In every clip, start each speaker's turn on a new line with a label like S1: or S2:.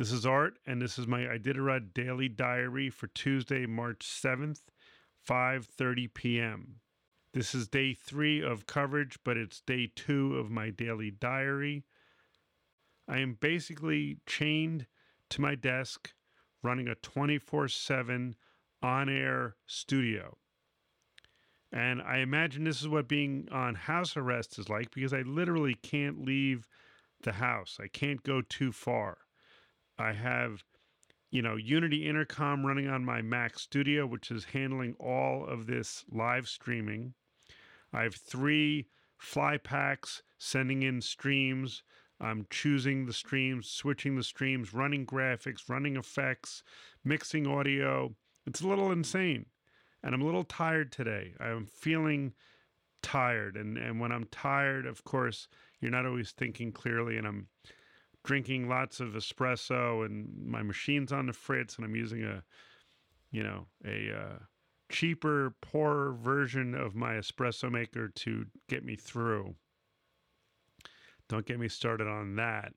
S1: This is Art, and this is my Iditarod Daily Diary for Tuesday, March 7th, 5.30 p.m. This is day three of coverage, but it's day two of my daily diary. I am basically chained to my desk running a 24 7 on air studio. And I imagine this is what being on house arrest is like because I literally can't leave the house. I can't go too far. I have, you know, Unity Intercom running on my Mac Studio, which is handling all of this live streaming. I have three fly packs sending in streams. I'm choosing the streams, switching the streams, running graphics, running effects, mixing audio. It's a little insane. And I'm a little tired today. I'm feeling tired. And, and when I'm tired, of course, you're not always thinking clearly. And I'm drinking lots of espresso, and my machine's on the fritz, and I'm using a, you know, a uh, cheaper, poorer version of my espresso maker to get me through. Don't get me started on that.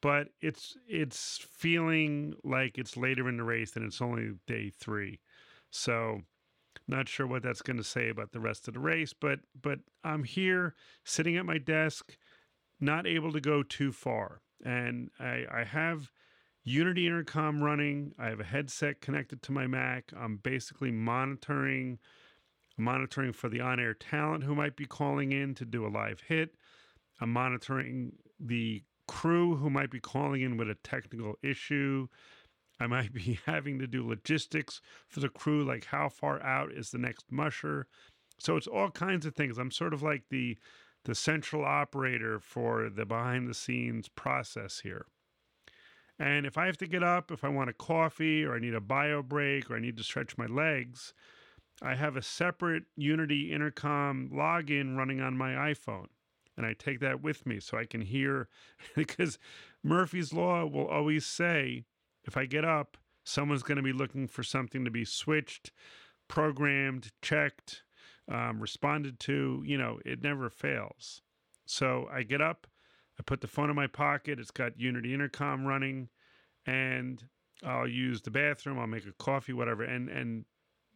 S1: But it's it's feeling like it's later in the race and it's only day three. So not sure what that's going to say about the rest of the race, but but I'm here sitting at my desk, not able to go too far. And I, I have Unity Intercom running. I have a headset connected to my Mac. I'm basically monitoring monitoring for the on-air talent who might be calling in to do a live hit. I'm monitoring the crew who might be calling in with a technical issue. I might be having to do logistics for the crew, like how far out is the next musher. So it's all kinds of things. I'm sort of like the the central operator for the behind the scenes process here. And if I have to get up, if I want a coffee or I need a bio break or I need to stretch my legs, I have a separate Unity Intercom login running on my iPhone. And I take that with me so I can hear, because Murphy's Law will always say if I get up, someone's going to be looking for something to be switched, programmed, checked, um, responded to. You know, it never fails. So I get up, I put the phone in my pocket. It's got Unity Intercom running, and I'll use the bathroom. I'll make a coffee, whatever. And and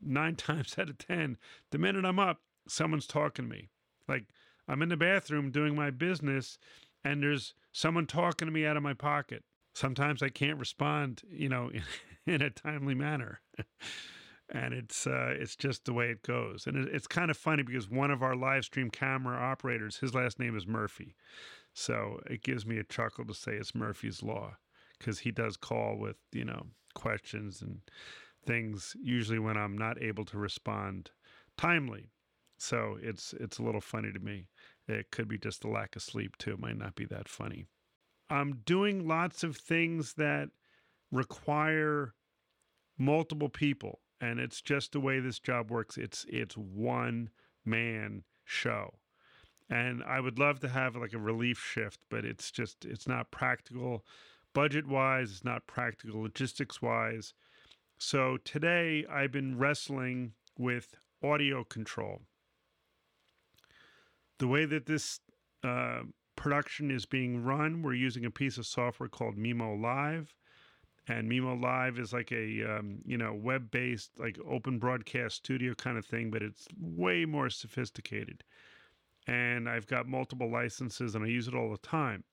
S1: nine times out of ten, the minute I'm up, someone's talking to me. Like I'm in the bathroom doing my business, and there's someone talking to me out of my pocket. Sometimes I can't respond, you know, in, in a timely manner. and it's uh, it's just the way it goes. And it, it's kind of funny because one of our live stream camera operators, his last name is Murphy, so it gives me a chuckle to say it's Murphy's Law because he does call with, you know, questions and things usually when I'm not able to respond timely. So it's it's a little funny to me. It could be just the lack of sleep too. It might not be that funny. I'm doing lots of things that require multiple people and it's just the way this job works. It's it's one man show and I would love to have like a relief shift, but it's just it's not practical budget wise, it's not practical logistics wise. So today I've been wrestling with audio control. The way that this uh, production is being run, we're using a piece of software called Mimo Live. And Mimo Live is like a um, you know web-based like open broadcast studio kind of thing, but it's way more sophisticated and I've got multiple licenses and I use it all the time.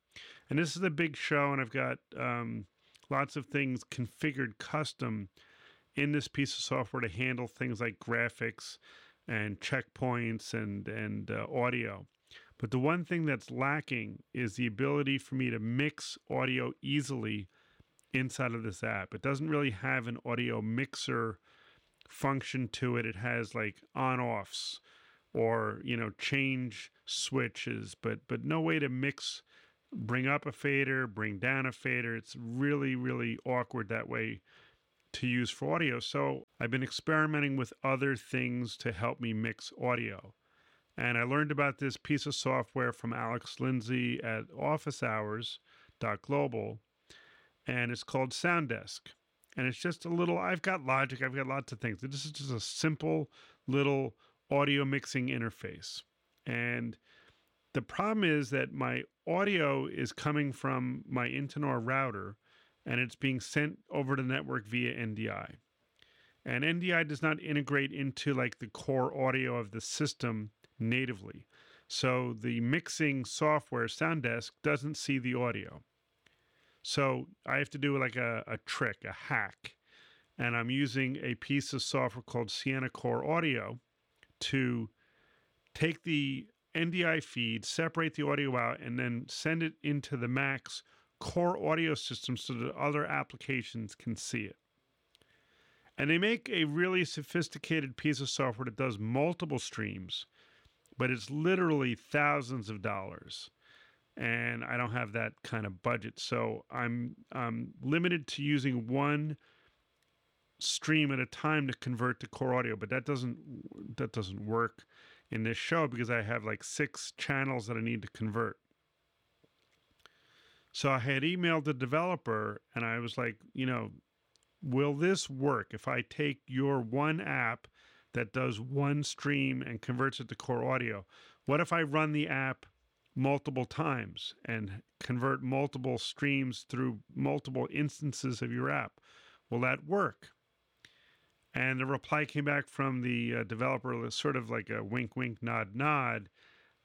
S1: And this is a big show, and I've got um, lots of things configured custom in this piece of software to handle things like graphics and checkpoints and and uh, audio. But the one thing that's lacking is the ability for me to mix audio easily inside of this app. It doesn't really have an audio mixer function to it. It has like on offs or you know change switches but but no way to mix bring up a fader bring down a fader it's really really awkward that way to use for audio so i've been experimenting with other things to help me mix audio and i learned about this piece of software from alex lindsay at office hours global and it's called sounddesk and it's just a little i've got logic i've got lots of things this is just a simple little audio mixing interface. And the problem is that my audio is coming from my Intinor router, and it's being sent over the network via NDI. And NDI does not integrate into like the core audio of the system natively. So the mixing software, Soundesk, doesn't see the audio. So I have to do like a, a trick, a hack. And I'm using a piece of software called Sienna Core Audio to take the NDI feed, separate the audio out, and then send it into the Mac's core audio system so that other applications can see it. And they make a really sophisticated piece of software that does multiple streams, but it's literally thousands of dollars. And I don't have that kind of budget. So I'm, I'm limited to using one stream at a time to convert to core audio, but that doesn't that doesn't work in this show because I have like six channels that I need to convert. So I had emailed the developer and I was like, you know, will this work if I take your one app that does one stream and converts it to core audio? What if I run the app multiple times and convert multiple streams through multiple instances of your app? Will that work? And the reply came back from the uh, developer, was sort of like a wink, wink, nod, nod,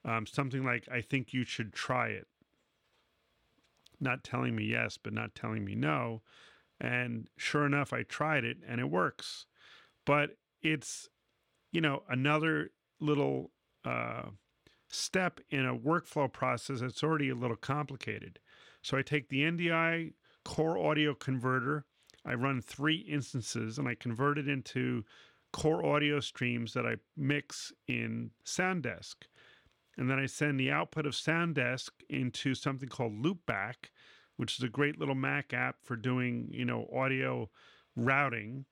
S1: um, something like, I think you should try it not telling me yes, but not telling me no. And sure enough, I tried it and it works. But it's, you know, another little uh, step in a workflow process that's already a little complicated. So I take the NDI core audio converter, I run three instances, and I convert it into core audio streams that I mix in Soundesk. And then I send the output of Soundesk into something called Loopback, which is a great little Mac app for doing, you know, audio routing.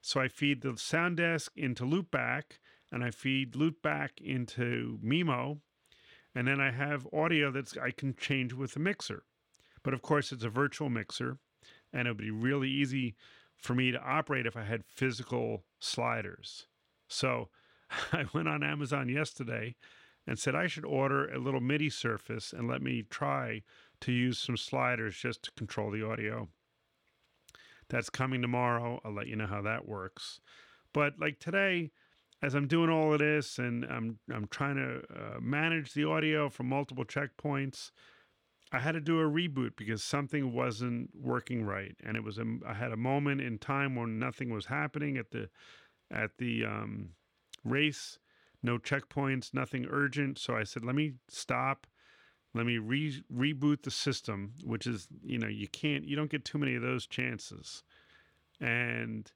S1: So I feed the Soundesk into Loopback and I feed Loopback into Mimo. And then I have audio that I can change with the mixer. But of course, it's a virtual mixer and it would be really easy for me to operate if I had physical sliders. So I went on Amazon yesterday and said I should order a little MIDI surface and let me try to use some sliders just to control the audio. That's coming tomorrow. I'll let you know how that works. But like today, as I'm doing all of this and I'm I'm trying to uh, manage the audio from multiple checkpoints, I had to do a reboot because something wasn't working right, and it was a, I had a moment in time when nothing was happening at the at the um, race no checkpoints, nothing urgent. So I said, let me stop. Let me re- reboot the system, which is, you know, you can't, you don't get too many of those chances. And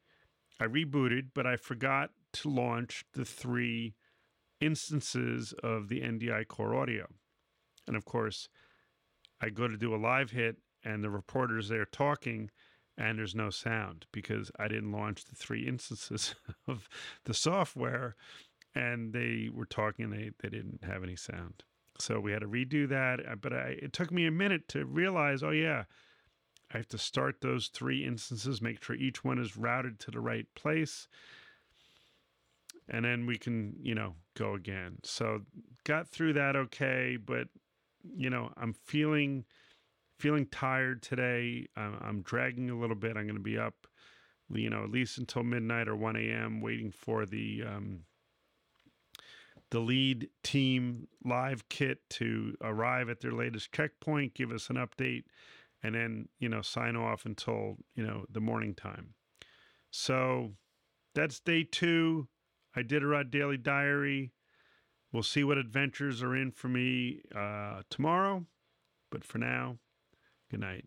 S1: I rebooted, but I forgot to launch the three instances of the NDI Core Audio. And of course, I go to do a live hit, and the reporter's there talking, and there's no sound because I didn't launch the three instances of the software and they were talking they, they didn't have any sound. So we had to redo that. Uh, but I, it took me a minute to realize oh yeah i have to start those three instances make sure each one is routed to the right place and then we can you know go again so got through that okay but you know i'm feeling feeling tired today i'm, I'm dragging a little bit i'm going to be up you know at least until midnight or 1 a.m waiting for the um, the lead team live kit to arrive at their latest checkpoint, give us an update, and then, you know, sign off until, you know, the morning time. So that's day two. Iditarod Daily Diary. We'll see what adventures are in for me uh, tomorrow. But for now, good night.